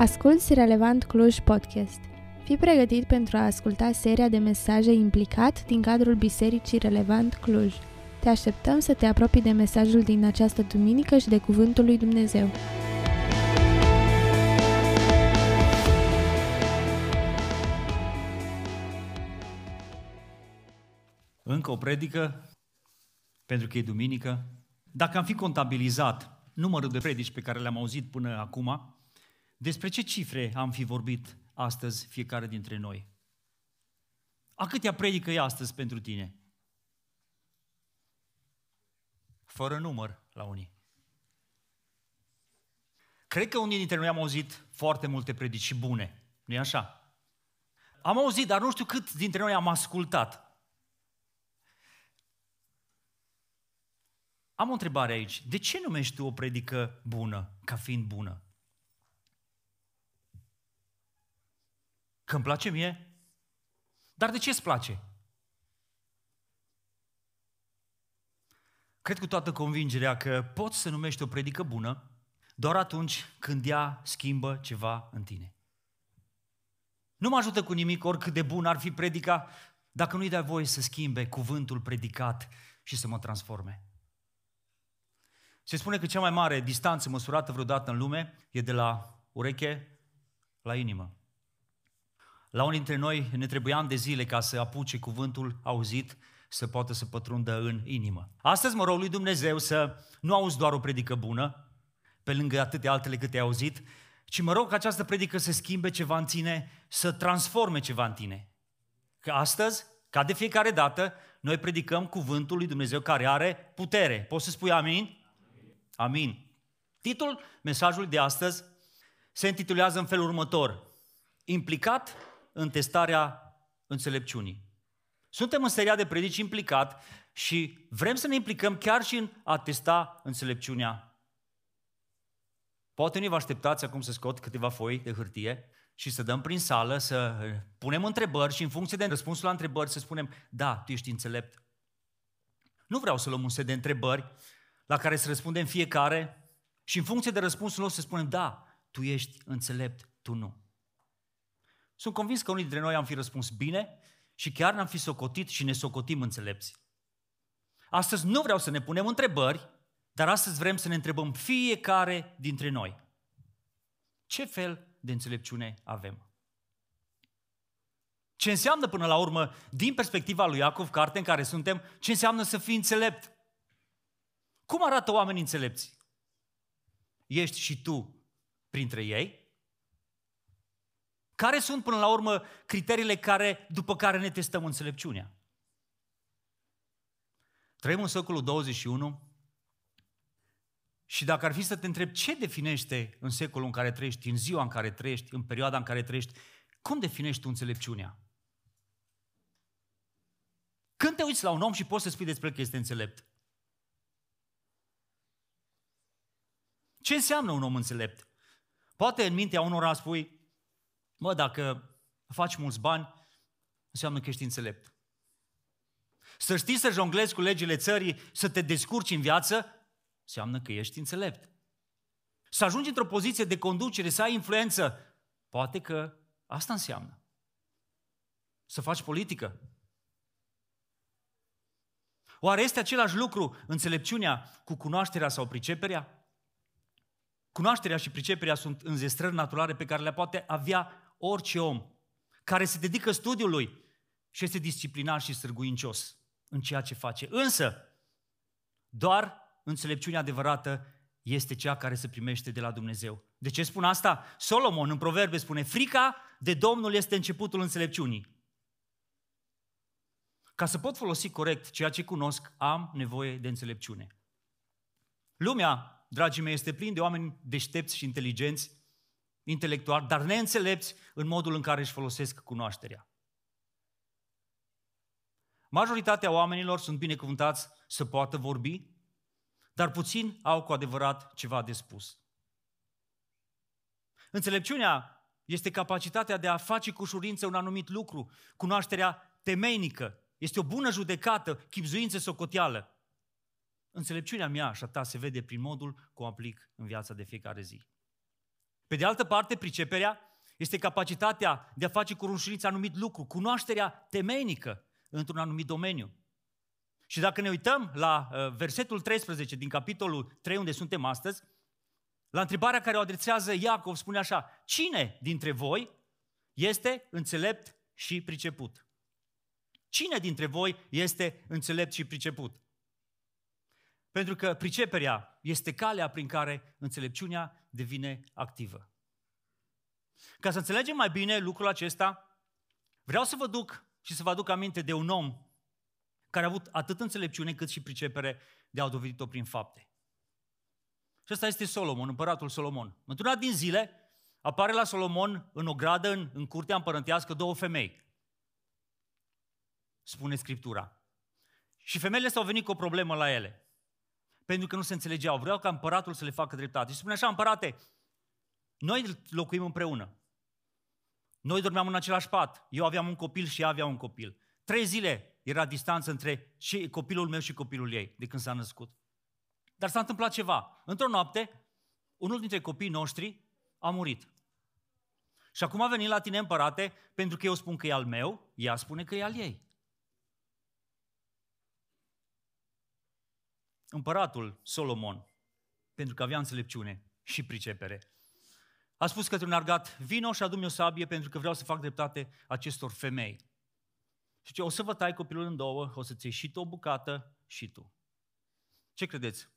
Asculți Relevant Cluj Podcast. Fii pregătit pentru a asculta seria de mesaje implicat din cadrul Bisericii Relevant Cluj. Te așteptăm să te apropii de mesajul din această duminică și de Cuvântul lui Dumnezeu. Încă o predică, pentru că e duminică. Dacă am fi contabilizat numărul de predici pe care le-am auzit până acum, despre ce cifre am fi vorbit astăzi fiecare dintre noi? A câtea predică e astăzi pentru tine? Fără număr la unii. Cred că unii dintre noi am auzit foarte multe predici bune, nu-i așa? Am auzit, dar nu știu cât dintre noi am ascultat. Am o întrebare aici. De ce numești tu o predică bună ca fiind bună? Că îmi place mie? Dar de ce îți place? Cred cu toată convingerea că poți să numești o predică bună doar atunci când ea schimbă ceva în tine. Nu mă ajută cu nimic oricât de bun ar fi predica dacă nu-i dai voie să schimbe cuvântul predicat și să mă transforme. Se spune că cea mai mare distanță măsurată vreodată în lume e de la ureche la inimă. La unii dintre noi ne trebuia ani de zile ca să apuce cuvântul auzit să poată să pătrundă în inimă. Astăzi mă rog lui Dumnezeu să nu auzi doar o predică bună, pe lângă atâtea altele câte ai auzit, ci mă rog ca această predică să schimbe ceva în tine, să transforme ceva în tine. Că astăzi, ca de fiecare dată, noi predicăm cuvântul lui Dumnezeu care are putere. Poți să spui amin? Amin. Titlul mesajului de astăzi se intitulează în felul următor. Implicat în testarea înțelepciunii. Suntem în seria de predici implicat și vrem să ne implicăm chiar și în a testa înțelepciunea. Poate nu vă așteptați acum să scot câteva foi de hârtie și să dăm prin sală, să punem întrebări și în funcție de răspunsul la întrebări să spunem, da, tu ești înțelept. Nu vreau să luăm un set de întrebări la care să răspundem fiecare și în funcție de răspunsul nostru să spunem, da, tu ești înțelept, tu nu. Sunt convins că unii dintre noi am fi răspuns bine și chiar n-am fi socotit și ne socotim înțelepți. Astăzi nu vreau să ne punem întrebări, dar astăzi vrem să ne întrebăm fiecare dintre noi. Ce fel de înțelepciune avem? Ce înseamnă până la urmă, din perspectiva lui Iacov, carte în care suntem, ce înseamnă să fii înțelept? Cum arată oamenii înțelepți? Ești și tu printre ei? Care sunt, până la urmă, criteriile care, după care ne testăm înțelepciunea? Trăim în secolul 21 și dacă ar fi să te întreb ce definește în secolul în care trăiești, în ziua în care trăiești, în perioada în care trăiești, cum definești tu înțelepciunea? Când te uiți la un om și poți să spui despre el că este înțelept? Ce înseamnă un om înțelept? Poate în mintea unora spui, Mă, dacă faci mulți bani, înseamnă că ești înțelept. Să știi să jonglezi cu legile țării, să te descurci în viață, înseamnă că ești înțelept. Să ajungi într-o poziție de conducere, să ai influență, poate că asta înseamnă. Să faci politică. Oare este același lucru înțelepciunea cu cunoașterea sau priceperea? Cunoașterea și priceperea sunt înzestrări naturale pe care le poate avea orice om care se dedică studiului și este disciplinar și sârguincios în ceea ce face. Însă, doar înțelepciunea adevărată este cea care se primește de la Dumnezeu. De ce spun asta? Solomon în proverbe spune, frica de Domnul este începutul înțelepciunii. Ca să pot folosi corect ceea ce cunosc, am nevoie de înțelepciune. Lumea, dragii mei, este plin de oameni deștepți și inteligenți intelectual, dar neînțelepți în modul în care își folosesc cunoașterea. Majoritatea oamenilor sunt binecuvântați să poată vorbi, dar puțin au cu adevărat ceva de spus. Înțelepciunea este capacitatea de a face cu ușurință un anumit lucru, cunoașterea temeinică, este o bună judecată, chipzuință socoteală. Înțelepciunea mea și a ta se vede prin modul cum o aplic în viața de fiecare zi. Pe de altă parte, priceperea este capacitatea de a face cu rușiniță anumit lucru, cunoașterea temeinică într-un anumit domeniu. Și dacă ne uităm la uh, versetul 13 din capitolul 3 unde suntem astăzi, la întrebarea care o adresează Iacov spune așa, cine dintre voi este înțelept și priceput? Cine dintre voi este înțelept și priceput? Pentru că priceperea este calea prin care înțelepciunea devine activă. Ca să înțelegem mai bine lucrul acesta, vreau să vă duc și să vă aduc aminte de un om care a avut atât înțelepciune cât și pricepere de a dovedit-o prin fapte. Și ăsta este Solomon, împăratul Solomon. Într-una din zile apare la Solomon în o gradă, în, în curtea împărătească, două femei. Spune Scriptura. Și femeile s-au venit cu o problemă la ele. Pentru că nu se înțelegeau. Vreau ca împăratul să le facă dreptate. Și spune așa, împărate, noi locuim împreună. Noi dormeam în același pat. Eu aveam un copil și ea avea un copil. Trei zile era distanță între și copilul meu și copilul ei, de când s-a născut. Dar s-a întâmplat ceva. Într-o noapte, unul dintre copiii noștri a murit. Și acum a venit la tine împărate, pentru că eu spun că e al meu, ea spune că e al ei. Împăratul Solomon, pentru că avea înțelepciune și pricepere, a spus către un argat, vino și adu o sabie pentru că vreau să fac dreptate acestor femei. Și ce, o să vă tai copilul în două, o să-ți iei și tu o bucată și tu. Ce credeți?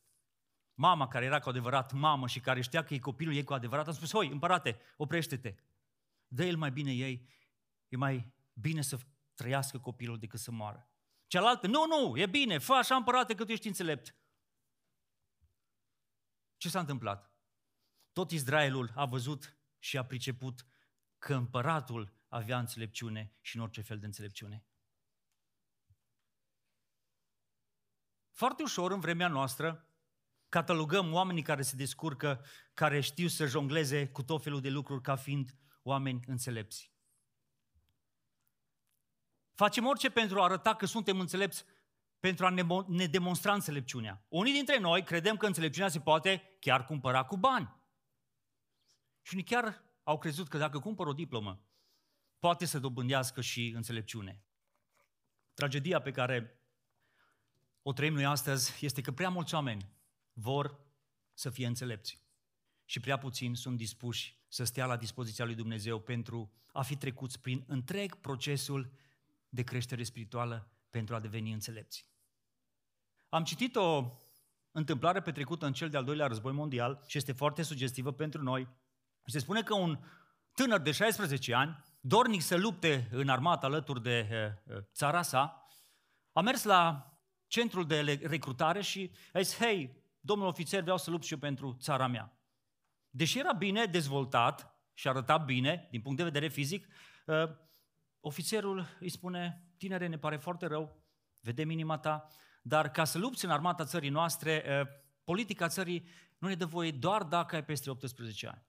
Mama care era cu adevărat mamă și care știa că e copilul ei cu adevărat, a spus, hoi, împărate, oprește-te. dă el mai bine ei, e mai bine să trăiască copilul decât să moară. Cealaltă, nu, nu, e bine, fă așa împărate că tu ești înțelept. Ce s-a întâmplat? Tot Israelul a văzut și a priceput că împăratul avea înțelepciune și în orice fel de înțelepciune. Foarte ușor în vremea noastră catalogăm oamenii care se descurcă, care știu să jongleze cu tot felul de lucruri ca fiind oameni înțelepți. Facem orice pentru a arăta că suntem înțelepți, pentru a ne demonstra înțelepciunea. Unii dintre noi credem că înțelepciunea se poate chiar cumpăra cu bani. Și unii chiar au crezut că dacă cumpăr o diplomă, poate să dobândească și înțelepciune. Tragedia pe care o trăim noi astăzi este că prea mulți oameni vor să fie înțelepți și prea puțini sunt dispuși să stea la dispoziția lui Dumnezeu pentru a fi trecuți prin întreg procesul de creștere spirituală pentru a deveni înțelepți. Am citit o întâmplare petrecută în cel de-al doilea război mondial și este foarte sugestivă pentru noi. Se spune că un tânăr de 16 ani, dornic să lupte în armată alături de eh, eh, țara sa, a mers la centrul de recrutare și a zis, hei, domnul ofițer, vreau să lupt și eu pentru țara mea. Deși era bine dezvoltat și arăta bine, din punct de vedere fizic, uh, ofițerul îi spune, tinere, ne pare foarte rău, vedem inima ta, dar ca să lupți în armata țării noastre, uh, politica țării nu ne dă voie doar dacă ai peste 18 ani.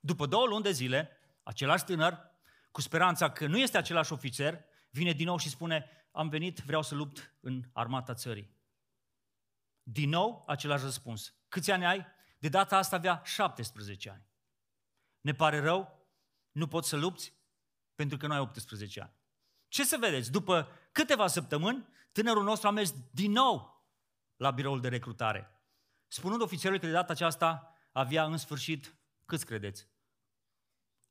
După două luni de zile, același tânăr, cu speranța că nu este același ofițer, vine din nou și spune, am venit, vreau să lupt în armata țării. Din nou, același răspuns. Câți ani ai? De data asta avea 17 ani. Ne pare rău, nu poți să lupți pentru că nu ai 18 ani. Ce să vedeți? După câteva săptămâni, tânărul nostru a mers din nou la biroul de recrutare. Spunând ofițerului că de data aceasta avea în sfârșit, câți credeți?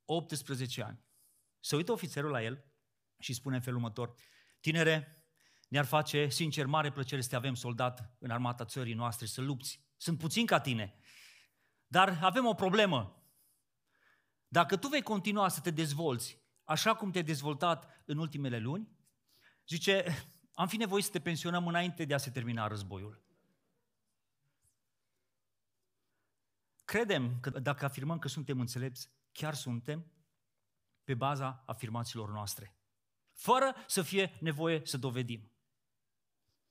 18 ani. Se uită ofițerul la el și spune în felul următor, tinere, ne-ar face, sincer, mare plăcere să te avem soldat în armata țării noastre, să lupți. Sunt puțin ca tine. Dar avem o problemă. Dacă tu vei continua să te dezvolți așa cum te-ai dezvoltat în ultimele luni, zice, am fi nevoie să te pensionăm înainte de a se termina războiul. Credem că dacă afirmăm că suntem înțelepți, chiar suntem pe baza afirmațiilor noastre. Fără să fie nevoie să dovedim.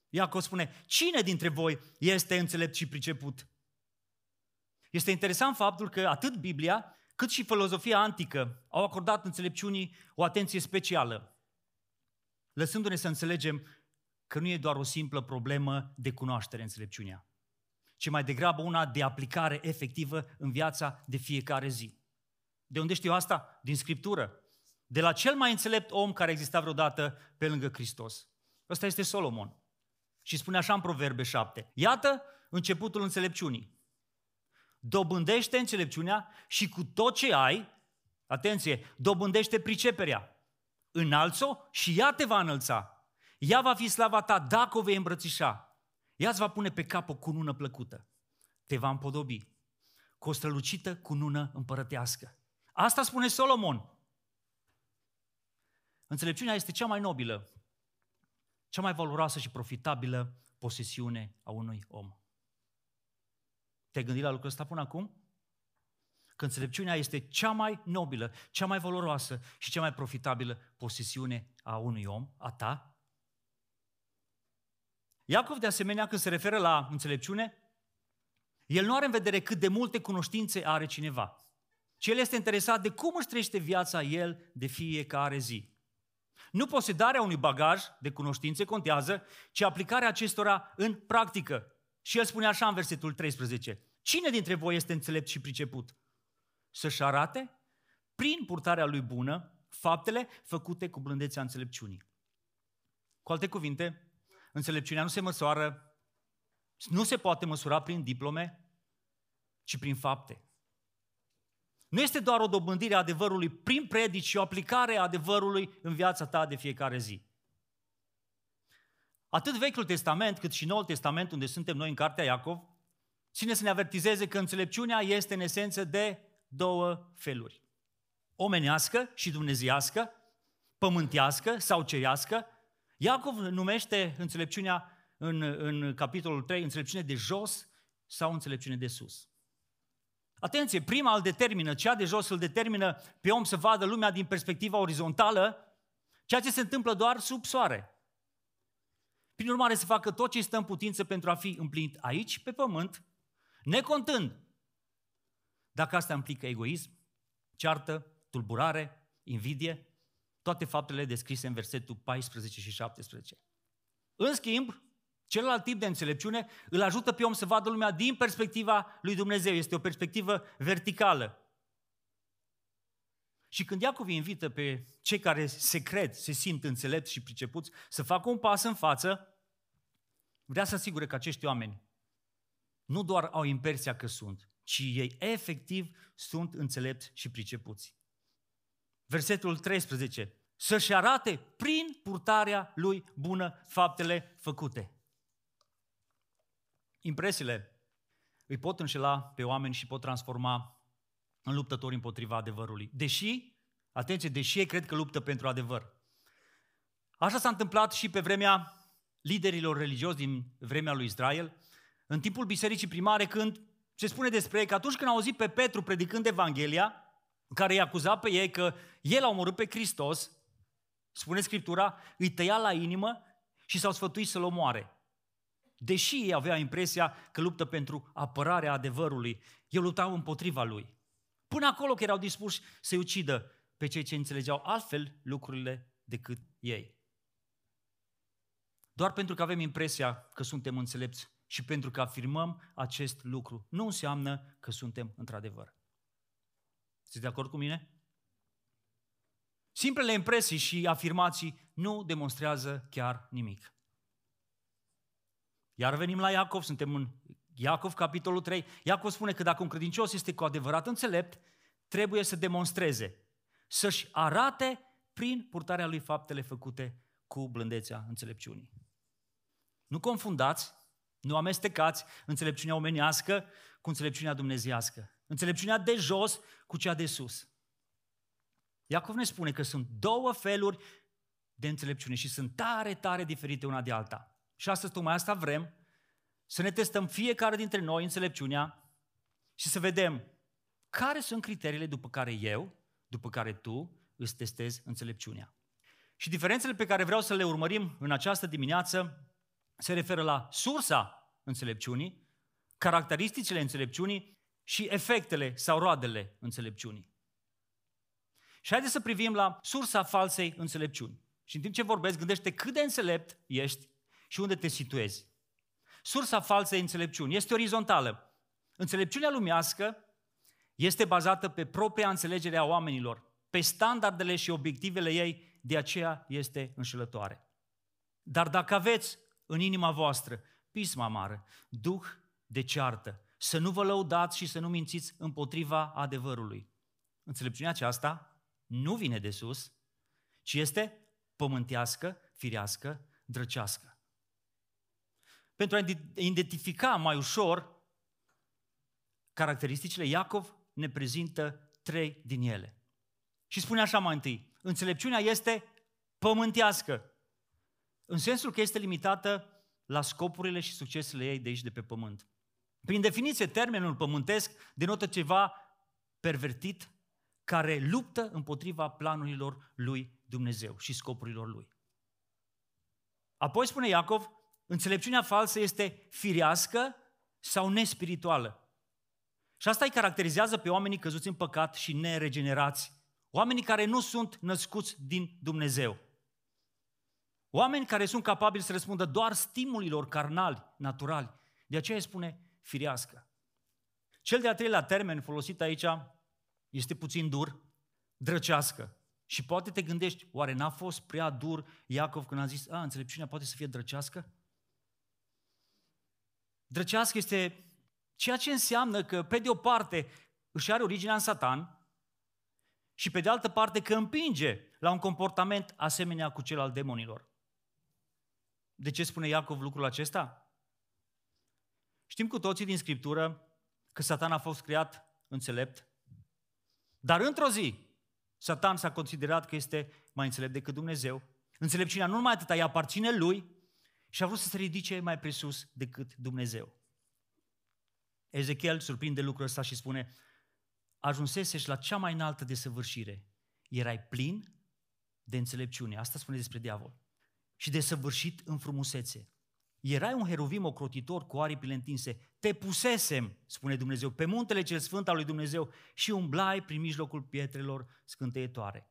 Iacov spune, cine dintre voi este înțelept și priceput? Este interesant faptul că atât Biblia, cât și filozofia antică au acordat înțelepciunii o atenție specială, lăsându-ne să înțelegem că nu e doar o simplă problemă de cunoaștere înțelepciunea, ci mai degrabă una de aplicare efectivă în viața de fiecare zi. De unde știu asta? Din Scriptură. De la cel mai înțelept om care exista vreodată pe lângă Hristos. Ăsta este Solomon. Și spune așa în Proverbe 7. Iată începutul înțelepciunii. Dobândește înțelepciunea și cu tot ce ai, atenție, dobândește priceperea. Înalți-o și ea te va înălța. Ea va fi slava ta dacă o vei îmbrățișa. Ea îți va pune pe cap o cunună plăcută. Te va împodobi cu o strălucită cunună împărătească. Asta spune Solomon. Înțelepciunea este cea mai nobilă, cea mai valoroasă și profitabilă posesiune a unui om. Te-ai gândit la lucrul ăsta până acum? Că înțelepciunea este cea mai nobilă, cea mai valoroasă și cea mai profitabilă posesiune a unui om, a ta? Iacov, de asemenea, când se referă la înțelepciune, el nu are în vedere cât de multe cunoștințe are cineva, ci el este interesat de cum își trăiește viața el de fiecare zi. Nu posedarea unui bagaj de cunoștințe contează, ci aplicarea acestora în practică. Și el spune așa în versetul 13. Cine dintre voi este înțelept și priceput? Să-și arate, prin purtarea lui bună, faptele făcute cu blândețea înțelepciunii. Cu alte cuvinte, înțelepciunea nu se măsoară, nu se poate măsura prin diplome, ci prin fapte. Nu este doar o dobândire a adevărului prin predici și o aplicare a adevărului în viața ta de fiecare zi. Atât Vechiul Testament cât și Noul Testament, unde suntem noi în Cartea Iacov, ține să ne avertizeze că înțelepciunea este în esență de două feluri. Omenească și dumneziască, pământească sau cerească. Iacov numește înțelepciunea în, în capitolul 3 înțelepciune de jos sau înțelepciune de sus. Atenție, prima îl determină, cea de jos îl determină pe om să vadă lumea din perspectiva orizontală, ceea ce se întâmplă doar sub soare. Prin urmare, să facă tot ce stă în putință pentru a fi împlinit aici, pe pământ, necontând dacă asta implică egoism, ceartă, tulburare, invidie, toate faptele descrise în versetul 14 și 17. În schimb, Celălalt tip de înțelepciune îl ajută pe om să vadă lumea din perspectiva lui Dumnezeu. Este o perspectivă verticală. Și când Iacov invită pe cei care se cred, se simt înțelepți și pricepuți să facă un pas în față, vrea să asigure că acești oameni nu doar au impresia că sunt, ci ei efectiv sunt înțelepți și pricepuți. Versetul 13. Să-și arate prin purtarea lui bună faptele făcute. Impresiile îi pot înșela pe oameni și pot transforma în luptători împotriva adevărului. Deși, atenție, deși ei cred că luptă pentru adevăr. Așa s-a întâmplat și pe vremea liderilor religioși din vremea lui Israel, în timpul bisericii primare, când se spune despre ei că atunci când au auzit pe Petru predicând Evanghelia, care îi acuza pe ei că el a omorât pe Hristos, spune Scriptura, îi tăia la inimă și s-au sfătuit să-l omoare. Deși ei aveau impresia că luptă pentru apărarea adevărului, ei luptau împotriva lui. Până acolo că erau dispuși să-i ucidă pe cei ce înțelegeau altfel lucrurile decât ei. Doar pentru că avem impresia că suntem înțelepți și pentru că afirmăm acest lucru, nu înseamnă că suntem într-adevăr. Sunteți de acord cu mine? Simplele impresii și afirmații nu demonstrează chiar nimic. Iar venim la Iacov, suntem în Iacov, capitolul 3. Iacov spune că dacă un credincios este cu adevărat înțelept, trebuie să demonstreze, să-și arate prin purtarea lui faptele făcute cu blândețea înțelepciunii. Nu confundați, nu amestecați înțelepciunea omenească cu înțelepciunea dumnezească. Înțelepciunea de jos cu cea de sus. Iacov ne spune că sunt două feluri de înțelepciune și sunt tare, tare diferite una de alta. Și astăzi tocmai asta vrem, să ne testăm fiecare dintre noi înțelepciunea și să vedem care sunt criteriile după care eu, după care tu îți testezi înțelepciunea. Și diferențele pe care vreau să le urmărim în această dimineață se referă la sursa înțelepciunii, caracteristicile înțelepciunii și efectele sau roadele înțelepciunii. Și haideți să privim la sursa falsei înțelepciuni. Și în timp ce vorbesc, gândește cât de înțelept ești și unde te situezi. sursa falsei înțelepciuni. Este orizontală. Înțelepciunea lumească este bazată pe propria înțelegere a oamenilor, pe standardele și obiectivele ei, de aceea este înșelătoare. Dar dacă aveți în inima voastră pisma amară, duh de ceartă, să nu vă lăudați și să nu mințiți împotriva adevărului. Înțelepciunea aceasta nu vine de sus, ci este pământească, firească, drăcească. Pentru a identifica mai ușor caracteristicile, Iacov ne prezintă trei din ele. Și spune așa mai întâi, înțelepciunea este pământească, în sensul că este limitată la scopurile și succesele ei de aici, de pe pământ. Prin definiție, termenul pământesc denotă ceva pervertit care luptă împotriva planurilor lui Dumnezeu și scopurilor lui. Apoi spune Iacov, înțelepciunea falsă este firească sau nespirituală. Și asta îi caracterizează pe oamenii căzuți în păcat și neregenerați. Oamenii care nu sunt născuți din Dumnezeu. Oameni care sunt capabili să răspundă doar stimulilor carnali, naturali. De aceea spune firească. Cel de-al treilea termen folosit aici este puțin dur, drăcească. Și poate te gândești, oare n-a fost prea dur Iacov când a zis, a, înțelepciunea poate să fie drăcească? Drăcească este ceea ce înseamnă că, pe de o parte, își are originea în Satan și, pe de altă parte, că împinge la un comportament asemenea cu cel al demonilor. De ce spune Iacov lucrul acesta? Știm cu toții din Scriptură că Satan a fost creat înțelept, dar într-o zi Satan s-a considerat că este mai înțelept decât Dumnezeu. Înțelepciunea nu numai atâta, ea aparține lui și a vrut să se ridice mai presus decât Dumnezeu. Ezechiel surprinde lucrul ăsta și spune, ajunsesești la cea mai înaltă desăvârșire. Erai plin de înțelepciune. Asta spune despre diavol și de săvârșit în frumusețe. Erai un heruvim ocrotitor cu aripile întinse. Te pusesem, spune Dumnezeu, pe muntele cel sfânt al lui Dumnezeu și umblai prin mijlocul pietrelor scânteietoare.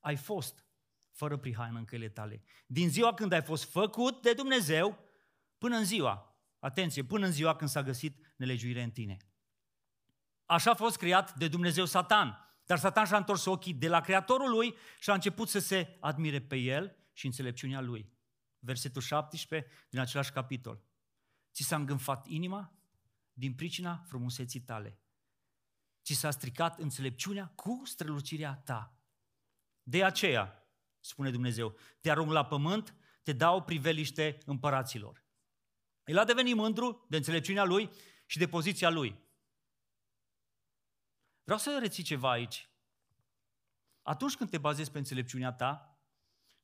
Ai fost fără prihană în căile tale. Din ziua când ai fost făcut de Dumnezeu până în ziua, atenție, până în ziua când s-a găsit nelegiuire în tine. Așa a fost creat de Dumnezeu Satan. Dar Satan și-a întors ochii de la Creatorul lui și a început să se admire pe el și înțelepciunea lui. Versetul 17 din același capitol. Ți s-a îngânfat inima din pricina frumuseții tale. Ți s-a stricat înțelepciunea cu strălucirea ta. De aceea, spune Dumnezeu, te arunc la pământ, te dau priveliște împăraților. El a devenit mândru de înțelepciunea lui și de poziția lui. Vreau să reții ceva aici. Atunci când te bazezi pe înțelepciunea ta,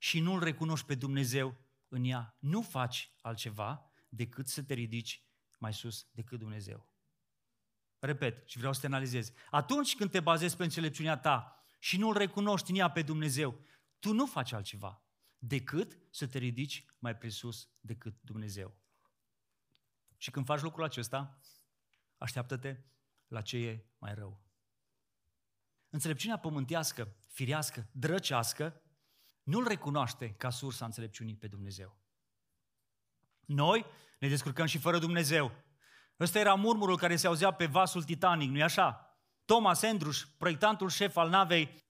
și nu-L recunoști pe Dumnezeu în ea, nu faci altceva decât să te ridici mai sus decât Dumnezeu. Repet și vreau să te analizezi. Atunci când te bazezi pe înțelepciunea ta și nu-L recunoști în ea pe Dumnezeu, tu nu faci altceva decât să te ridici mai presus decât Dumnezeu. Și când faci lucrul acesta, așteaptă-te la ce e mai rău. Înțelepciunea pământească, firească, drăcească, nu-L recunoaște ca sursa înțelepciunii pe Dumnezeu. Noi ne descurcăm și fără Dumnezeu. Ăsta era murmurul care se auzea pe vasul Titanic, nu-i așa? Thomas Andrews, proiectantul șef al navei,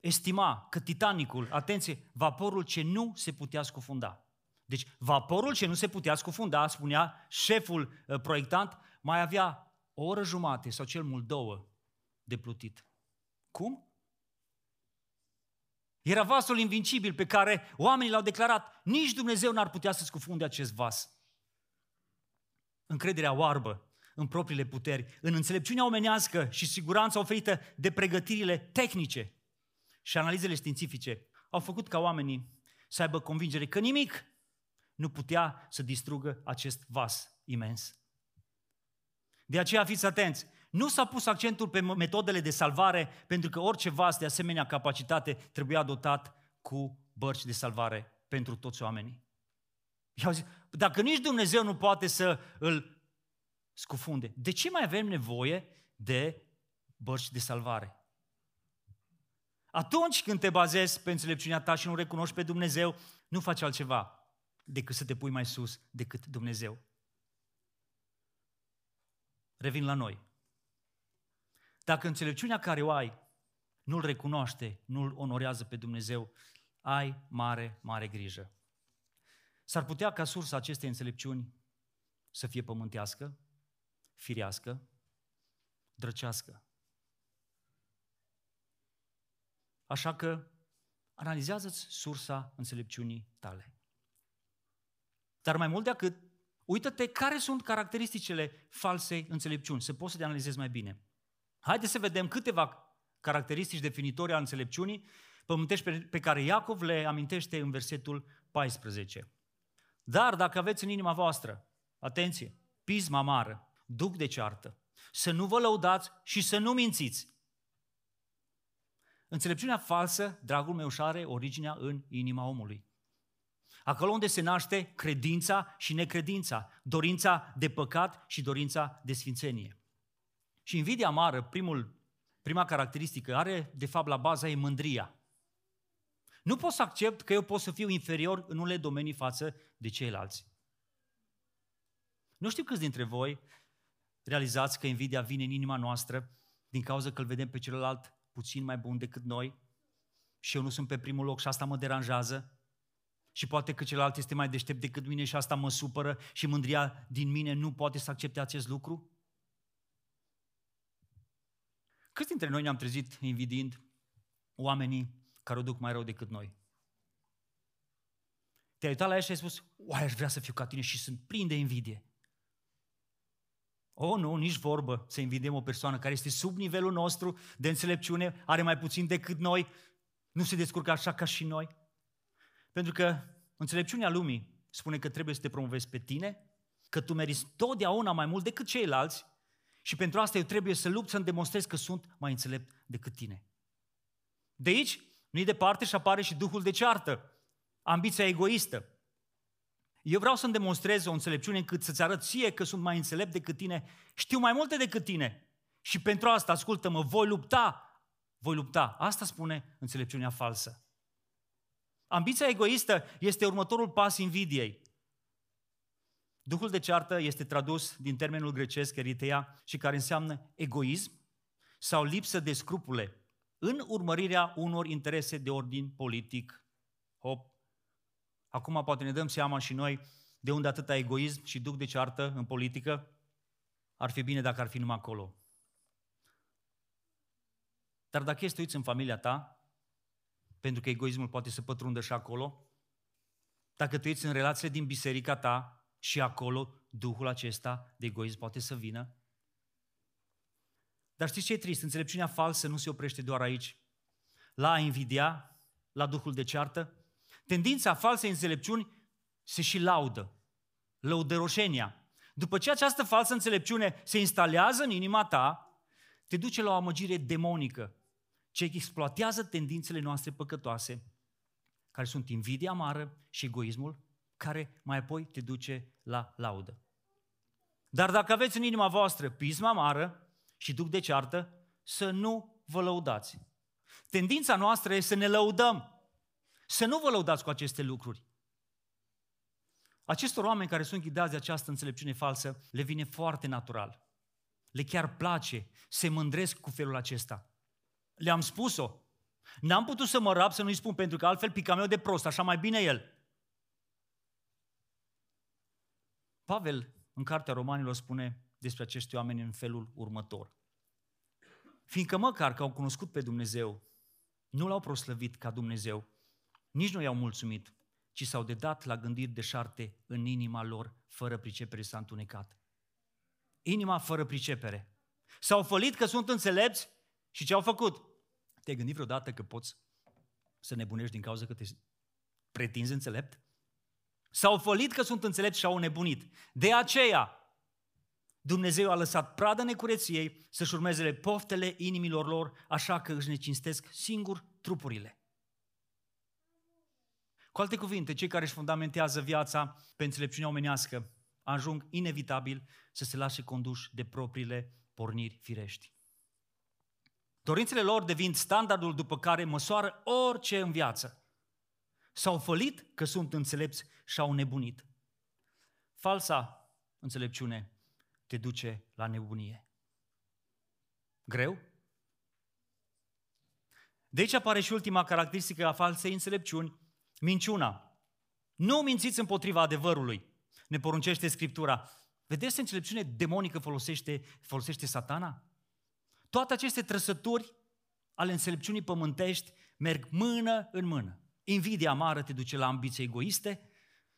estima că Titanicul, atenție, vaporul ce nu se putea scufunda. Deci vaporul ce nu se putea scufunda, spunea șeful uh, proiectant, mai avea o oră jumate sau cel mult două de plutit. Cum? Era vasul invincibil pe care oamenii l-au declarat, nici Dumnezeu n-ar putea să scufunde acest vas. Încrederea oarbă în propriile puteri, în înțelepciunea omenească și siguranța oferită de pregătirile tehnice și analizele științifice au făcut ca oamenii să aibă convingere că nimic nu putea să distrugă acest vas imens. De aceea fiți atenți, nu s-a pus accentul pe metodele de salvare, pentru că orice vas de asemenea capacitate trebuia dotat cu bărci de salvare pentru toți oamenii. I-au zis, dacă nici Dumnezeu nu poate să îl scufunde, de ce mai avem nevoie de bărci de salvare? Atunci când te bazezi pe înțelepciunea ta și nu recunoști pe Dumnezeu, nu faci altceva decât să te pui mai sus decât Dumnezeu. revin la noi. Dacă înțelepciunea care o ai nu-L recunoaște, nu-L onorează pe Dumnezeu, ai mare, mare grijă. S-ar putea ca sursa acestei înțelepciuni să fie pământească, firească, drăcească. Așa că analizează-ți sursa înțelepciunii tale. Dar mai mult de atât, uită-te care sunt caracteristicile falsei înțelepciuni, să poți să te analizezi mai bine. Haideți să vedem câteva caracteristici definitorii al înțelepciunii pământești pe care Iacov le amintește în versetul 14. Dar dacă aveți în inima voastră, atenție, pisma amară, duc de ceartă, să nu vă lăudați și să nu mințiți. Înțelepciunea falsă, dragul meu, și are originea în inima omului. Acolo unde se naște credința și necredința, dorința de păcat și dorința de sfințenie. Și invidia amară, primul, prima caracteristică, are de fapt la baza ei mândria. Nu pot să accept că eu pot să fiu inferior în unele domenii față de ceilalți. Nu știu câți dintre voi realizați că invidia vine în inima noastră din cauza că îl vedem pe celălalt puțin mai bun decât noi și eu nu sunt pe primul loc și asta mă deranjează și poate că celălalt este mai deștept decât mine și asta mă supără și mândria din mine nu poate să accepte acest lucru? Câți dintre noi ne-am trezit invidiind oamenii care o duc mai rău decât noi? Te-ai uitat la ea și ai spus, oai, aș vrea să fiu ca tine și sunt plin de invidie. Oh, nu, nici vorbă să invidiem o persoană care este sub nivelul nostru de înțelepciune, are mai puțin decât noi, nu se descurcă așa ca și noi. Pentru că înțelepciunea lumii spune că trebuie să te promovezi pe tine, că tu meriți totdeauna mai mult decât ceilalți și pentru asta eu trebuie să lupt să-mi demonstrez că sunt mai înțelept decât tine. De aici, nu-i departe și apare și duhul de ceartă, ambiția egoistă. Eu vreau să-mi demonstrez o înțelepciune încât să-ți arăt ție că sunt mai înțelept decât tine, știu mai multe decât tine. Și pentru asta, ascultă-mă, voi lupta, voi lupta. Asta spune înțelepciunea falsă. Ambiția egoistă este următorul pas invidiei. Duhul de ceartă este tradus din termenul grecesc eriteia și care înseamnă egoism sau lipsă de scrupule în urmărirea unor interese de ordin politic. Hop. Acum poate ne dăm seama și noi de unde atâta egoism și duc de ceartă în politică. Ar fi bine dacă ar fi numai acolo. Dar dacă ești uiți în familia ta, pentru că egoismul poate să pătrundă și acolo, dacă tu ești în relațiile din biserica ta și acolo Duhul acesta de egoism poate să vină. Dar știți ce e trist? Înțelepciunea falsă nu se oprește doar aici. La a invidia, la Duhul de ceartă, tendința falsei înțelepciuni se și laudă. Lăudăroșenia. După ce această falsă înțelepciune se instalează în inima ta, te duce la o amăgire demonică, ce exploatează tendințele noastre păcătoase, care sunt invidia amară și egoismul, care mai apoi te duce la laudă. Dar dacă aveți în inima voastră pisma amară și duc de ceartă, să nu vă lăudați. Tendința noastră este să ne lăudăm, să nu vă lăudați cu aceste lucruri. Acestor oameni care sunt ghidați de această înțelepciune falsă, le vine foarte natural. Le chiar place, se mândresc cu felul acesta. Le-am spus-o. N-am putut să mă rab să nu-i spun, pentru că altfel pica meu de prost, așa mai bine el. Pavel, în Cartea Romanilor, spune despre acești oameni în felul următor. Fiindcă măcar că au cunoscut pe Dumnezeu, nu l-au proslăvit ca Dumnezeu, nici nu i-au mulțumit, ci s-au dedat la gândiri de șarte în inima lor, fără pricepere s-a întunecat. Inima fără pricepere. S-au fălit că sunt înțelepți și ce au făcut? Te-ai gândit vreodată că poți să nebunești din cauza că te pretinzi înțelept? S-au fălit că sunt înțelepți și au nebunit. De aceea, Dumnezeu a lăsat pradă necureției să-și urmeze poftele inimilor lor, așa că își necinstesc singur trupurile. Cu alte cuvinte, cei care își fundamentează viața pe înțelepciunea omenească ajung inevitabil să se lase conduși de propriile porniri firești. Dorințele lor devin standardul după care măsoară orice în viață. S-au fălit că sunt înțelepți și au nebunit. Falsa înțelepciune te duce la nebunie. Greu? De aici apare și ultima caracteristică a falsei înțelepciuni, minciuna. Nu mințiți împotriva adevărului, ne poruncește Scriptura. Vedeți ce înțelepciune demonică folosește, folosește satana? Toate aceste trăsături ale înțelepciunii pământești merg mână în mână. Invidia amară te duce la ambiții egoiste,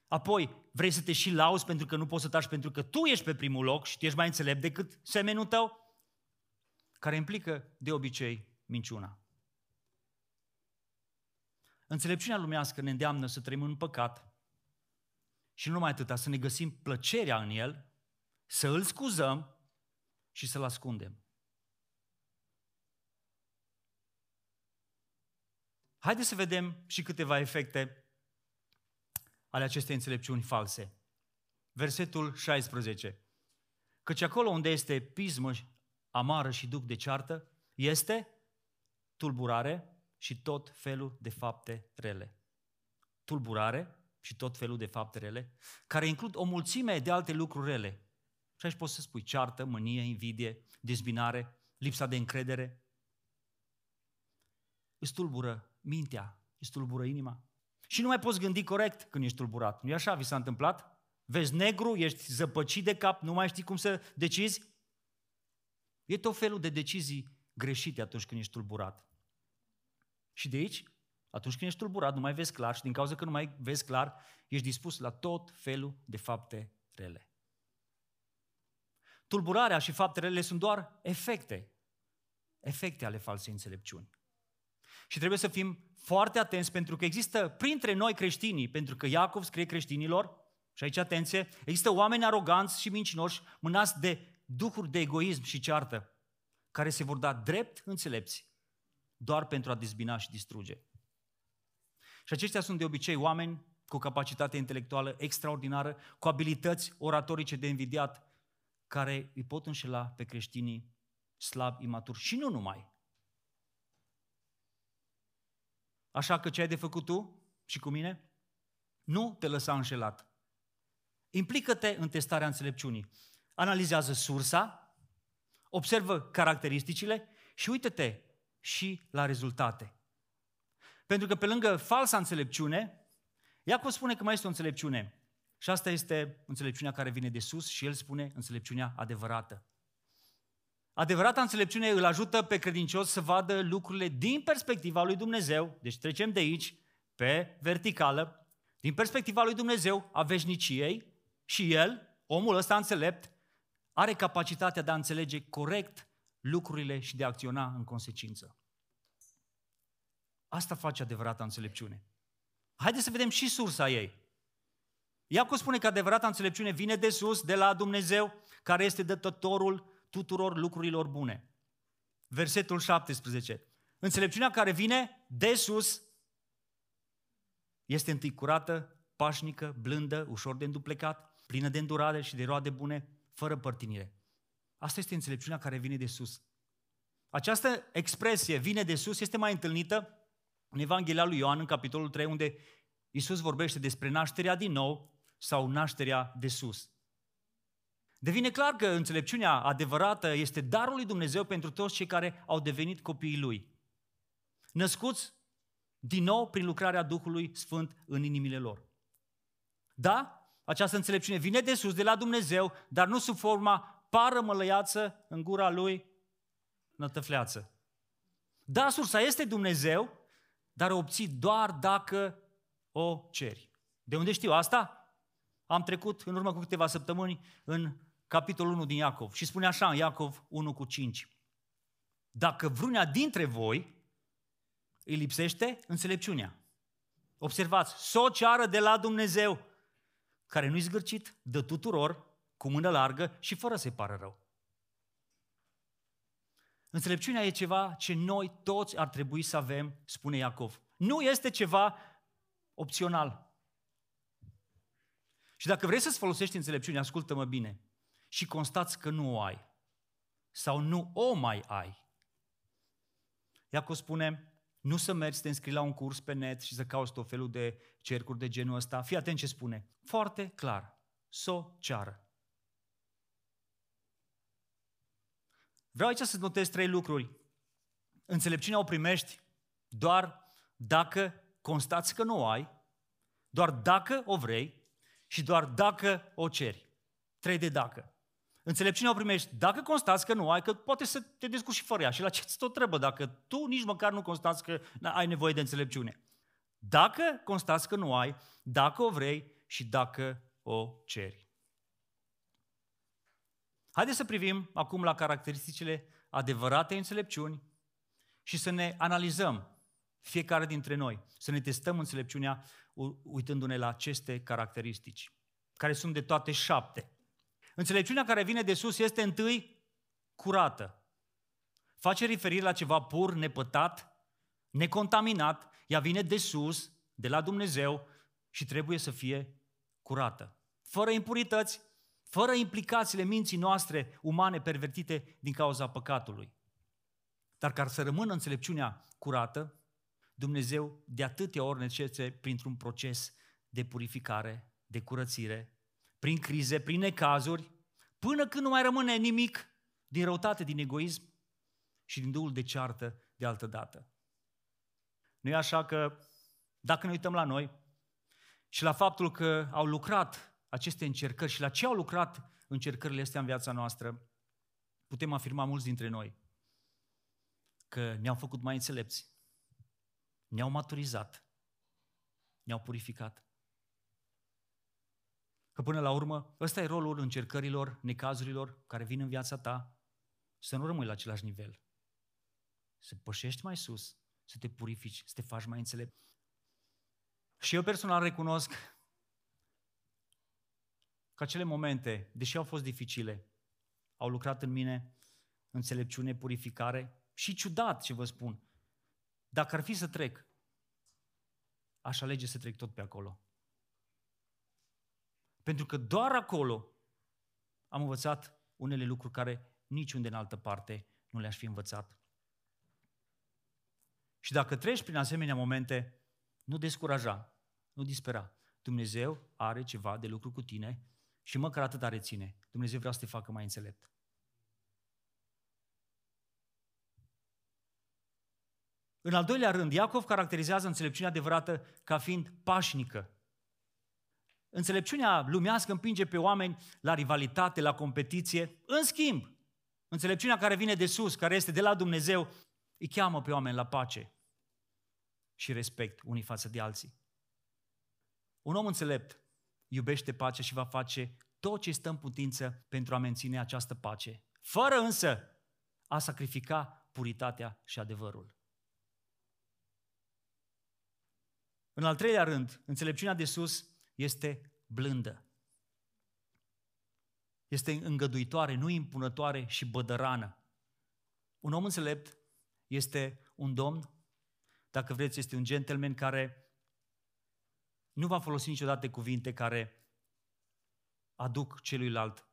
apoi vrei să te și lauzi pentru că nu poți să taci pentru că tu ești pe primul loc și tu ești mai înțelept decât semenul tău, care implică de obicei minciuna. Înțelepciunea lumească ne îndeamnă să trăim în păcat și nu numai atâta, să ne găsim plăcerea în el, să îl scuzăm și să-l ascundem. Haideți să vedem și câteva efecte ale acestei înțelepciuni false. Versetul 16. Căci acolo unde este pismă amară și duc de ceartă, este tulburare și tot felul de fapte rele. Tulburare și tot felul de fapte rele, care includ o mulțime de alte lucruri rele. Și aici poți să spui ceartă, mânie, invidie, dezbinare, lipsa de încredere. Îți tulbură mintea, îți tulbură inima. Și nu mai poți gândi corect când ești tulburat. Nu-i așa? Vi s-a întâmplat? Vezi negru, ești zăpăcit de cap, nu mai știi cum să decizi? E tot felul de decizii greșite atunci când ești tulburat. Și de aici, atunci când ești tulburat, nu mai vezi clar și din cauza că nu mai vezi clar, ești dispus la tot felul de fapte rele. Tulburarea și faptele rele sunt doar efecte, efecte ale falsei înțelepciuni. Și trebuie să fim foarte atenți pentru că există printre noi creștinii, pentru că Iacov scrie creștinilor, și aici atenție, există oameni aroganți și mincinoși, mânați de duhuri de egoism și ceartă, care se vor da drept înțelepți, doar pentru a dezbina și distruge. Și aceștia sunt de obicei oameni cu capacitate intelectuală extraordinară, cu abilități oratorice de invidiat, care îi pot înșela pe creștinii slabi, imaturi și nu numai. Așa că ce ai de făcut tu și cu mine? Nu te lăsa înșelat. Implică-te în testarea înțelepciunii. Analizează sursa, observă caracteristicile și uită-te și la rezultate. Pentru că pe lângă falsa înțelepciune, Iacov spune că mai este o înțelepciune. Și asta este înțelepciunea care vine de sus și el spune înțelepciunea adevărată. Adevărata înțelepciune îl ajută pe credincios să vadă lucrurile din perspectiva lui Dumnezeu. Deci trecem de aici pe verticală, din perspectiva lui Dumnezeu a veșniciei și el, omul ăsta înțelept, are capacitatea de a înțelege corect lucrurile și de a acționa în consecință. Asta face adevărata înțelepciune. Haideți să vedem și sursa ei. Iacov spune că adevărata înțelepciune vine de sus, de la Dumnezeu, care este dătătorul tuturor lucrurilor bune. Versetul 17. Înțelepciunea care vine de sus este întâi curată, pașnică, blândă, ușor de înduplecat, plină de îndurare și de roade bune, fără părtinire. Asta este înțelepciunea care vine de sus. Această expresie vine de sus este mai întâlnită în Evanghelia lui Ioan, în capitolul 3, unde Isus vorbește despre nașterea din nou sau nașterea de sus. Devine clar că înțelepciunea adevărată este darul lui Dumnezeu pentru toți cei care au devenit copiii lui. Născuți din nou prin lucrarea Duhului Sfânt în inimile lor. Da, această înțelepciune vine de sus, de la Dumnezeu, dar nu sub forma pară mălăiață în gura lui nătăfleață. Da, sursa este Dumnezeu, dar o obții doar dacă o ceri. De unde știu asta? Am trecut în urmă cu câteva săptămâni în capitolul 1 din Iacov și spune așa în Iacov 1 cu 5. Dacă vrunea dintre voi îi lipsește înțelepciunea. Observați, s o ceară de la Dumnezeu, care nu-i zgârcit, dă tuturor, cu mână largă și fără să-i pară rău. Înțelepciunea e ceva ce noi toți ar trebui să avem, spune Iacov. Nu este ceva opțional. Și dacă vrei să-ți folosești înțelepciunea, ascultă-mă bine, și constați că nu o ai, sau nu o mai ai. Iacov spune, nu să mergi să te înscrii la un curs pe net și să cauți tot felul de cercuri de genul ăsta. Fii atent ce spune. Foarte clar. Să o ceară. Vreau aici să notez trei lucruri. Înțelepciunea o primești doar dacă constați că nu o ai, doar dacă o vrei și doar dacă o ceri. Trei de dacă. Înțelepciunea o primești dacă constați că nu ai, că poate să te descurci și fără ea. Și la ce ți tot trebuie dacă tu nici măcar nu constați că ai nevoie de înțelepciune. Dacă constați că nu ai, dacă o vrei și dacă o ceri. Haideți să privim acum la caracteristicile adevărate înțelepciuni și să ne analizăm fiecare dintre noi, să ne testăm înțelepciunea uitându-ne la aceste caracteristici, care sunt de toate șapte. Înțelepciunea care vine de sus este întâi curată. Face referire la ceva pur, nepătat, necontaminat, ea vine de sus, de la Dumnezeu și trebuie să fie curată. Fără impurități, fără implicațiile minții noastre umane pervertite din cauza păcatului. Dar ca să rămână înțelepciunea curată, Dumnezeu de atâtea ori necese printr-un proces de purificare, de curățire, prin crize, prin necazuri, până când nu mai rămâne nimic din răutate, din egoism și din duhul de ceartă de altă dată. Nu e așa că, dacă ne uităm la noi și la faptul că au lucrat aceste încercări și la ce au lucrat încercările astea în viața noastră, putem afirma mulți dintre noi că ne-au făcut mai înțelepți, ne-au maturizat, ne-au purificat. Că până la urmă, ăsta e rolul încercărilor, necazurilor care vin în viața ta, să nu rămâi la același nivel. Să pășești mai sus, să te purifici, să te faci mai înțelept. Și eu personal recunosc că acele momente, deși au fost dificile, au lucrat în mine înțelepciune, purificare și ciudat ce vă spun. Dacă ar fi să trec, aș alege să trec tot pe acolo. Pentru că doar acolo am învățat unele lucruri care niciunde în altă parte nu le-aș fi învățat. Și dacă treci prin asemenea momente, nu descuraja, nu dispera. Dumnezeu are ceva de lucru cu tine și măcar atât are ține. Dumnezeu vrea să te facă mai înțelept. În al doilea rând, Iacov caracterizează înțelepciunea adevărată ca fiind pașnică. Înțelepciunea lumească împinge pe oameni la rivalitate, la competiție. În schimb, înțelepciunea care vine de sus, care este de la Dumnezeu, îi cheamă pe oameni la pace și respect unii față de alții. Un om înțelept iubește pacea și va face tot ce stă în putință pentru a menține această pace, fără însă a sacrifica puritatea și adevărul. În al treilea rând, înțelepciunea de sus este blândă. Este îngăduitoare, nu impunătoare și bădărană. Un om înțelept este un domn, dacă vreți, este un gentleman care nu va folosi niciodată cuvinte care aduc celuilalt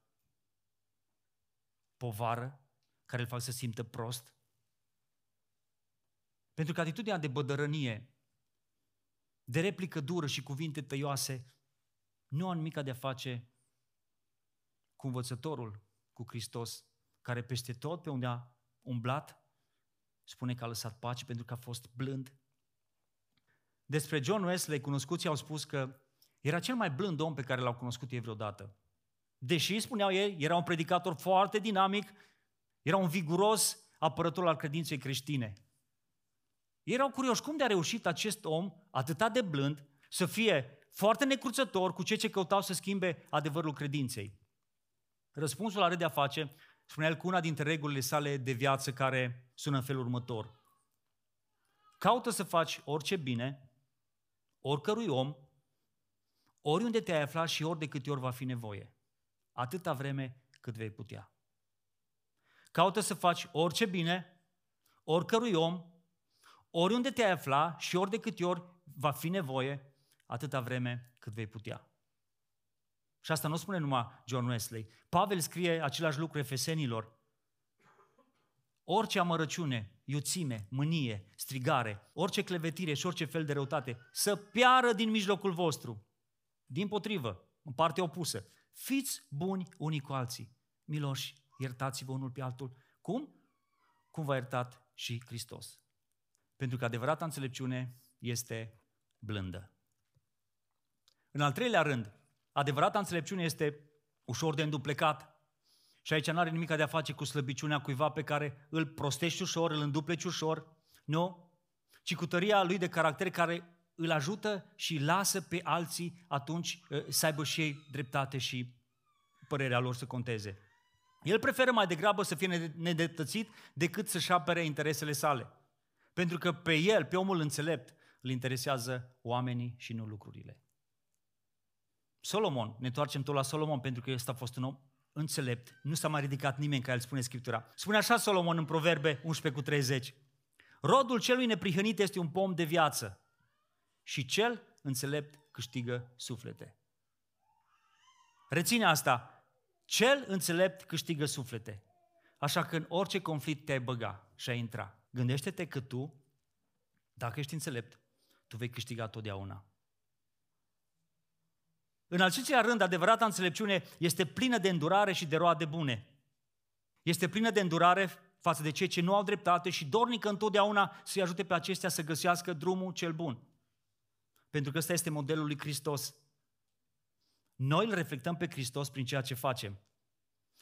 povară, care îl fac să simtă prost. Pentru că atitudinea de bădărănie de replică dură și cuvinte tăioase, nu au nimic de a face cu învățătorul, cu Hristos, care peste tot pe unde a umblat, spune că a lăsat pace pentru că a fost blând. Despre John Wesley, cunoscuții au spus că era cel mai blând om pe care l-au cunoscut ei vreodată. Deși, spuneau ei, era un predicator foarte dinamic, era un viguros apărător al credinței creștine. Ei erau curioși cum de a reușit acest om, atât de blând, să fie foarte necruțător cu cei ce căutau să schimbe adevărul credinței. Răspunsul are de a face, spunea el, cu una dintre regulile sale de viață care sună în felul următor. Caută să faci orice bine, oricărui om, oriunde te-ai aflat și ori de câte ori va fi nevoie. Atâta vreme cât vei putea. Caută să faci orice bine, oricărui om, oriunde te-ai afla și ori de câte ori va fi nevoie, atâta vreme cât vei putea. Și asta nu spune numai John Wesley. Pavel scrie același lucru efesenilor. Orice amărăciune, iuțime, mânie, strigare, orice clevetire și orice fel de răutate să piară din mijlocul vostru. Din potrivă, în partea opusă. Fiți buni unii cu alții, miloși, iertați-vă unul pe altul. Cum? cum v-a iertat și Hristos. Pentru că adevărata înțelepciune este blândă. În al treilea rând, adevărata înțelepciune este ușor de înduplecat. Și aici nu are nimic de a face cu slăbiciunea cuiva pe care îl prostești ușor, îl îndupleci ușor, nu? Ci cu tăria lui de caracter care îl ajută și lasă pe alții atunci ă, să aibă și ei dreptate și părerea lor să conteze. El preferă mai degrabă să fie nedetățit decât să-și apere interesele sale. Pentru că pe el, pe omul înțelept, îl interesează oamenii și nu lucrurile. Solomon, ne întoarcem tot la Solomon pentru că ăsta a fost un om înțelept, nu s-a mai ridicat nimeni ca el spune Scriptura. Spune așa Solomon în Proverbe 11 cu 30. Rodul celui neprihănit este un pom de viață și cel înțelept câștigă suflete. Reține asta. Cel înțelept câștigă suflete. Așa că în orice conflict te-ai băga și ai intra, gândește-te că tu, dacă ești înțelept, tu vei câștiga totdeauna. În al cincilea rând, adevărata înțelepciune este plină de îndurare și de roade bune. Este plină de îndurare față de cei ce nu au dreptate și dornică întotdeauna să-i ajute pe aceștia să găsească drumul cel bun. Pentru că ăsta este modelul lui Hristos. Noi îl reflectăm pe Hristos prin ceea ce facem.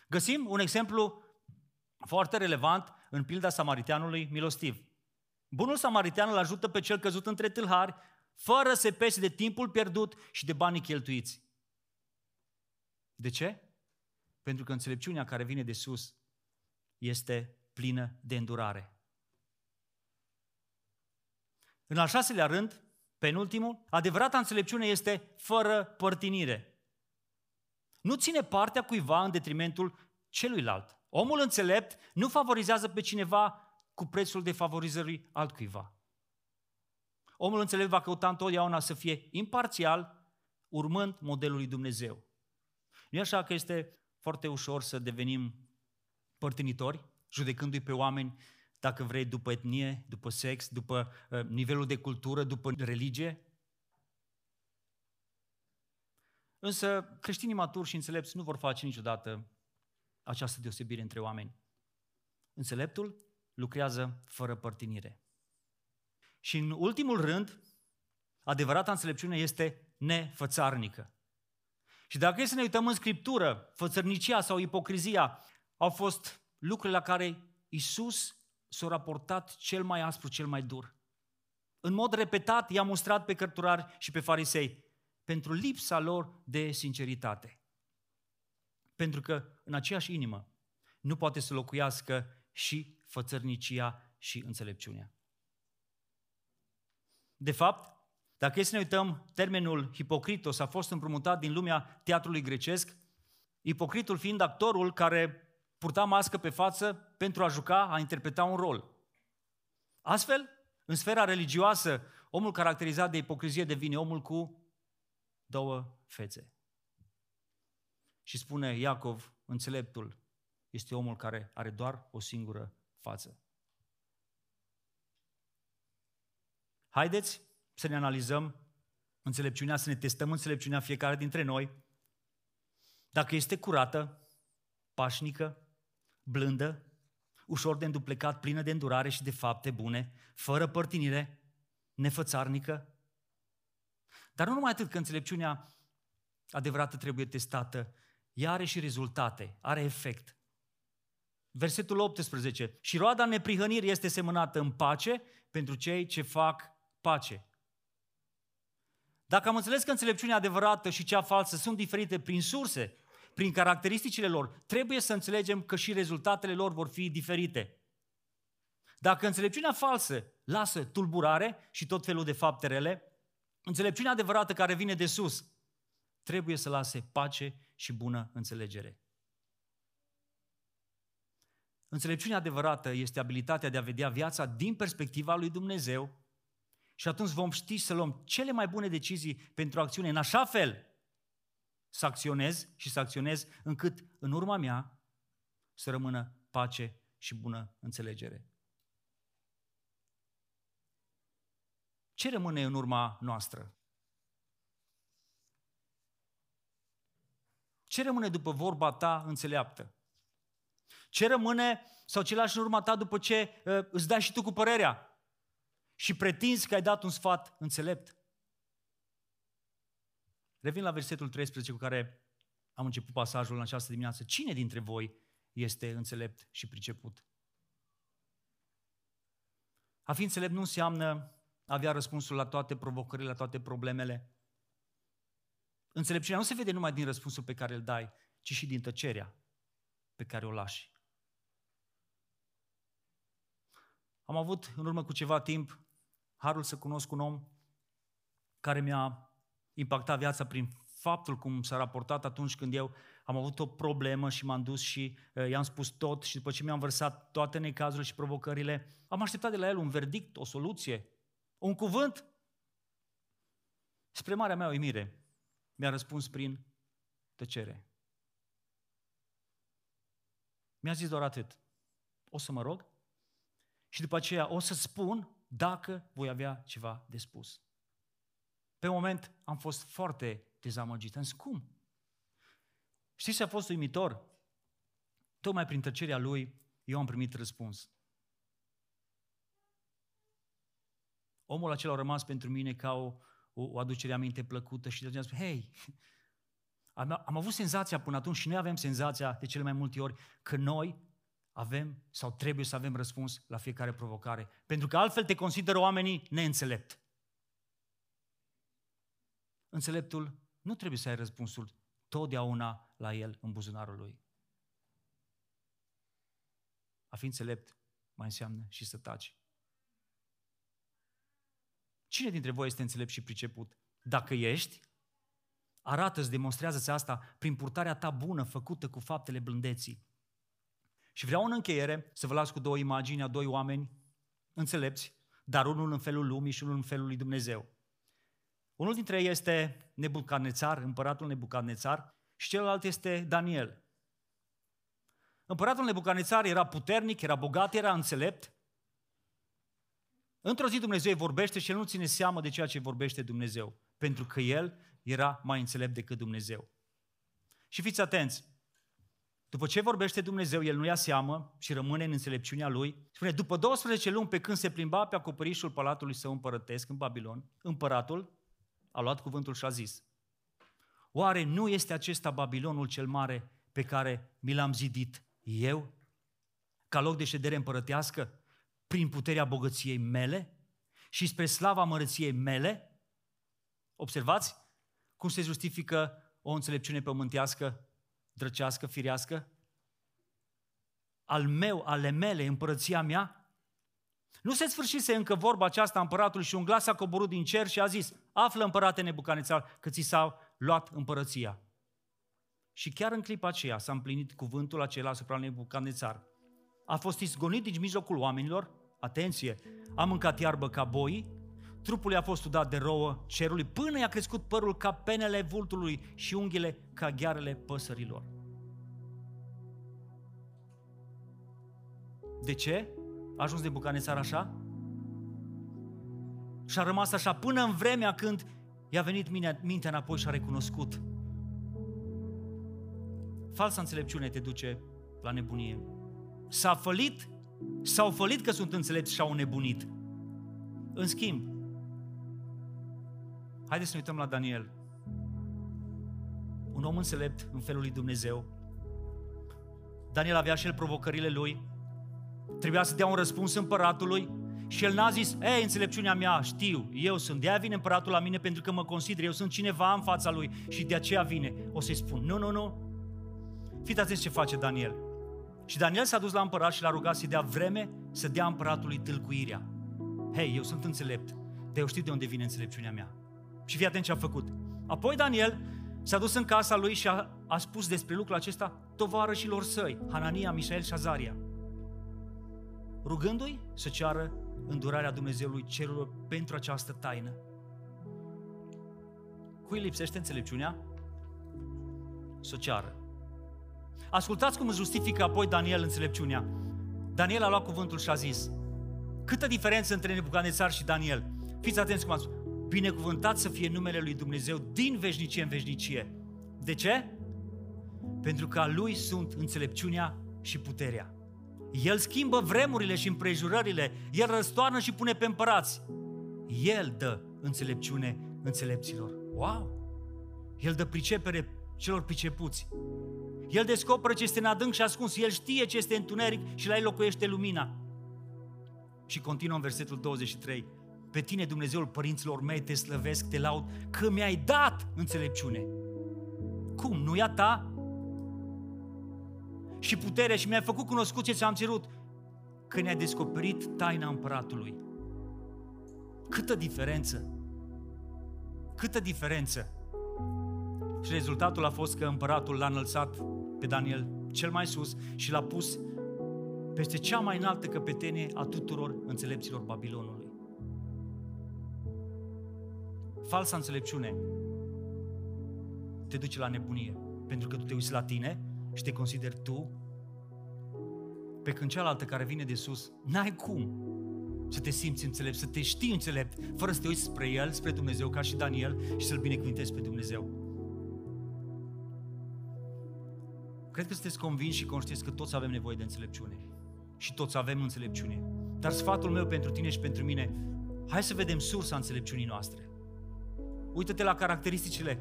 Găsim un exemplu foarte relevant în pilda samariteanului milostiv. Bunul samaritean îl ajută pe cel căzut între tâlhari fără să pese de timpul pierdut și de banii cheltuiți. De ce? Pentru că înțelepciunea care vine de sus este plină de îndurare. În al șaselea rând, penultimul, adevărata înțelepciune este fără părtinire. Nu ține partea cuiva în detrimentul celuilalt. Omul înțelept nu favorizează pe cineva cu prețul de favorizării altcuiva. Omul înțelept va căuta întotdeauna să fie imparțial, urmând modelul lui Dumnezeu. Nu e așa că este foarte ușor să devenim părtinitori, judecându-i pe oameni, dacă vrei, după etnie, după sex, după uh, nivelul de cultură, după religie? Însă creștinii maturi și înțelepți nu vor face niciodată această deosebire între oameni. Înțeleptul lucrează fără părtinire. Și în ultimul rând, adevărata înțelepciune este nefățarnică. Și dacă e să ne uităm în Scriptură, fățărnicia sau ipocrizia au fost lucrurile la care Isus s-a raportat cel mai aspru, cel mai dur. În mod repetat i-a mustrat pe cărturari și pe farisei pentru lipsa lor de sinceritate. Pentru că în aceeași inimă nu poate să locuiască și fățărnicia și înțelepciunea. De fapt, dacă e să ne uităm, termenul hipocritos a fost împrumutat din lumea teatrului grecesc, ipocritul fiind actorul care purta mască pe față pentru a juca, a interpreta un rol. Astfel, în sfera religioasă, omul caracterizat de ipocrizie devine omul cu două fețe. Și spune Iacov, înțeleptul, este omul care are doar o singură față. Haideți să ne analizăm înțelepciunea, să ne testăm înțelepciunea fiecare dintre noi, dacă este curată, pașnică, blândă, ușor de înduplecat, plină de îndurare și de fapte bune, fără părtinire, nefățarnică. Dar nu numai atât că înțelepciunea adevărată trebuie testată, ea are și rezultate, are efect. Versetul 18. Și roada neprihănirii este semănată în pace pentru cei ce fac pace. Dacă am înțeles că înțelepciunea adevărată și cea falsă sunt diferite prin surse, prin caracteristicile lor, trebuie să înțelegem că și rezultatele lor vor fi diferite. Dacă înțelepciunea falsă lasă tulburare și tot felul de fapte rele, înțelepciunea adevărată care vine de sus trebuie să lase pace și bună înțelegere. Înțelepciunea adevărată este abilitatea de a vedea viața din perspectiva lui Dumnezeu și atunci vom ști să luăm cele mai bune decizii pentru acțiune în așa fel să acționez și să acționez încât în urma mea să rămână pace și bună înțelegere. Ce rămâne în urma noastră? Ce rămâne după vorba ta înțeleaptă? Ce rămâne sau ce lași în urma ta după ce uh, îți dai și tu cu părerea și pretinzi că ai dat un sfat înțelept? Revin la versetul 13 cu care am început pasajul în această dimineață. Cine dintre voi este înțelept și priceput? A fi înțelept nu înseamnă a avea răspunsul la toate provocările, la toate problemele. Înțelepciunea nu se vede numai din răspunsul pe care îl dai, ci și din tăcerea pe care o lași. Am avut în urmă cu ceva timp harul să cunosc un om care mi-a impactat viața prin faptul cum s-a raportat atunci când eu am avut o problemă și m-am dus și uh, i-am spus tot și după ce mi-am vărsat toate necazurile și provocările, am așteptat de la el un verdict, o soluție, un cuvânt. Spre marea mea uimire, mi-a răspuns prin tăcere. Mi-a zis doar atât. O să mă rog și după aceea o să spun dacă voi avea ceva de spus. Pe moment am fost foarte dezamăgit. Am zis, cum? Știți ce a fost uimitor? Tocmai prin tăcerea lui, eu am primit răspuns. Omul acela a rămas pentru mine ca o, o, o aducere aminte plăcută și de aceea hei, am, am avut senzația până atunci și noi avem senzația de cele mai multe ori că noi avem sau trebuie să avem răspuns la fiecare provocare. Pentru că altfel te consideră oamenii neînțelept. Înțeleptul nu trebuie să ai răspunsul totdeauna la el în buzunarul lui. A fi înțelept mai înseamnă și să taci. Cine dintre voi este înțelept și priceput? Dacă ești, arată-ți, demonstrează-ți asta prin purtarea ta bună, făcută cu faptele blândeții. Și vreau în încheiere să vă las cu două imagini a doi oameni înțelepți, dar unul în felul lumii și unul în felul lui Dumnezeu. Unul dintre ei este Nebucadnețar, împăratul Nebucadnețar, și celălalt este Daniel. Împăratul Nebucadnețar era puternic, era bogat, era înțelept. Într-o zi Dumnezeu vorbește și el nu ține seamă de ceea ce vorbește Dumnezeu, pentru că el era mai înțelept decât Dumnezeu. Și fiți atenți, după ce vorbește Dumnezeu, el nu ia seamă și rămâne în înțelepciunea lui. Spune, după 12 luni pe când se plimba pe acoperișul palatului său împărătesc în Babilon, împăratul a luat cuvântul și a zis, Oare nu este acesta Babilonul cel mare pe care mi l-am zidit eu, ca loc de ședere împărătească, prin puterea bogăției mele și spre slava mărăției mele? Observați cum se justifică o înțelepciune pământească, drăcească, firească? Al meu, ale mele, împărăția mea? Nu se sfârșise încă vorba aceasta împăratului și un glas a coborât din cer și a zis, află împărate Nebucanețar că ți s-a luat împărăția. Și chiar în clipa aceea s-a împlinit cuvântul acela asupra Nebucanețar. A fost izgonit din mijlocul oamenilor, atenție, a mâncat iarbă ca boi, trupul i-a fost udat de rouă cerului, până i-a crescut părul ca penele vultului și unghiile ca ghearele păsărilor. De ce? a ajuns de Bucanețar așa? Și a rămas așa până în vremea când i-a venit mintea înapoi și a recunoscut. Falsa înțelepciune te duce la nebunie. S-a fălit, s-au fălit că sunt înțelepți și au nebunit. În schimb, haideți să ne uităm la Daniel. Un om înțelept în felul lui Dumnezeu. Daniel avea și el provocările lui, Trebuia să dea un răspuns împăratului și el n-a zis, ei, înțelepciunea mea, știu, eu sunt, de-aia vine împăratul la mine pentru că mă consider, eu sunt cineva în fața lui și de aceea vine. O să-i spun, nu, nu, nu. Fiți atenți ce face Daniel. Și Daniel s-a dus la împărat și l-a rugat să dea vreme să dea împăratului tâlcuirea. Hei, eu sunt înțelept, dar eu știu de unde vine înțelepciunea mea. Și fii atent ce a făcut. Apoi Daniel s-a dus în casa lui și a, a spus despre lucrul acesta tovarășilor săi, Hanania, Mișael și Azaria rugându-i să ceară îndurarea Dumnezeului cerurilor pentru această taină. Cui lipsește înțelepciunea? Să ceară. Ascultați cum îți justifică apoi Daniel înțelepciunea. Daniel a luat cuvântul și a zis, câtă diferență între Nebucanețar și Daniel. Fiți atenți cum a spus, binecuvântat să fie numele lui Dumnezeu din veșnicie în veșnicie. De ce? Pentru că a lui sunt înțelepciunea și puterea. El schimbă vremurile și împrejurările, El răstoarnă și pune pe împărați. El dă înțelepciune înțelepților. Wow! El dă pricepere celor pricepuți. El descoperă ce este în adânc și ascuns. El știe ce este întuneric și la el locuiește lumina. Și continuă în versetul 23. Pe tine, Dumnezeul părinților mei, te slăvesc, te laud, că mi-ai dat înțelepciune. Cum? Nu e a ta? Și putere și mi-ai făcut cunoscut ce ți-am cerut, că ne-ai descoperit taina împăratului. Câtă diferență! Câtă diferență! Și rezultatul a fost că împăratul l-a înălțat pe Daniel cel mai sus și l-a pus peste cea mai înaltă căpetenie a tuturor înțelepților Babilonului. Falsa înțelepciune te duce la nebunie, pentru că tu te uiți la tine și te consideri tu, pe când cealaltă care vine de sus, n-ai cum să te simți înțelept, să te știi înțelept, fără să te uiți spre El, spre Dumnezeu, ca și Daniel, și să-L binecuvintezi pe Dumnezeu. Cred că sunteți convinși și conștiți că toți avem nevoie de înțelepciune. Și toți avem înțelepciune. Dar sfatul meu pentru tine și pentru mine, hai să vedem sursa înțelepciunii noastre. Uită-te la caracteristicile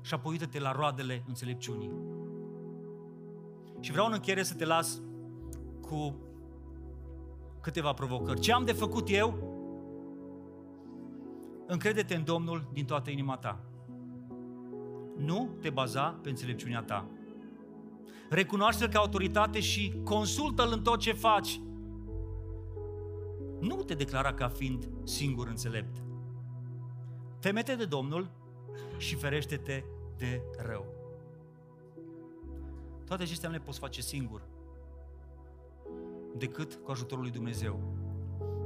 și apoi uită-te la roadele înțelepciunii. Și vreau în încheiere să te las cu câteva provocări. Ce am de făcut eu? Încrede-te în Domnul din toată inima ta. Nu te baza pe înțelepciunea ta. Recunoaște-L ca autoritate și consultă-L în tot ce faci. Nu te declara ca fiind singur înțelept. Temete de Domnul și ferește-te de rău. Toate acestea nu le poți face singur, decât cu ajutorul lui Dumnezeu.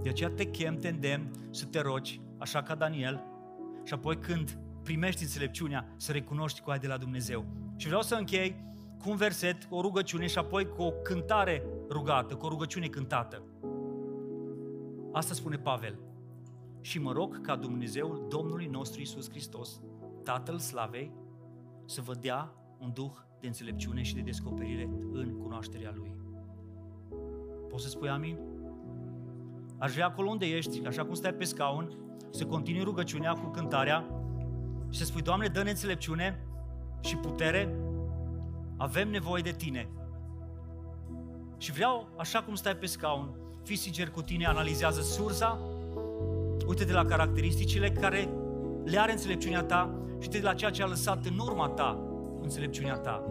De aceea te chem, te îndemn să te rogi, așa ca Daniel, și apoi când primești înțelepciunea, să recunoști cu aia de la Dumnezeu. Și vreau să închei cu un verset, cu o rugăciune și apoi cu o cântare rugată, cu o rugăciune cântată. Asta spune Pavel. Și mă rog ca Dumnezeul Domnului nostru Isus Hristos, Tatăl Slavei, să vă dea un duh de înțelepciune și de descoperire în cunoașterea Lui. Poți să spui amin? Aș vrea acolo unde ești, așa cum stai pe scaun, să continui rugăciunea cu cântarea și să spui, Doamne, dă-ne înțelepciune și putere avem nevoie de tine. Și vreau, așa cum stai pe scaun, fii sincer cu tine, analizează sursa, uite-te la caracteristicile care le are înțelepciunea ta și uite la ceea ce a lăsat în urma ta înțelepciunea ta.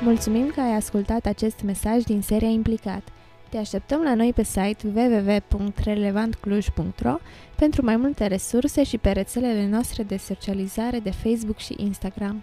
Mulțumim că ai ascultat acest mesaj din seria Implicat – te așteptăm la noi pe site www.relevantcluj.ro pentru mai multe resurse și pe rețelele noastre de socializare de Facebook și Instagram.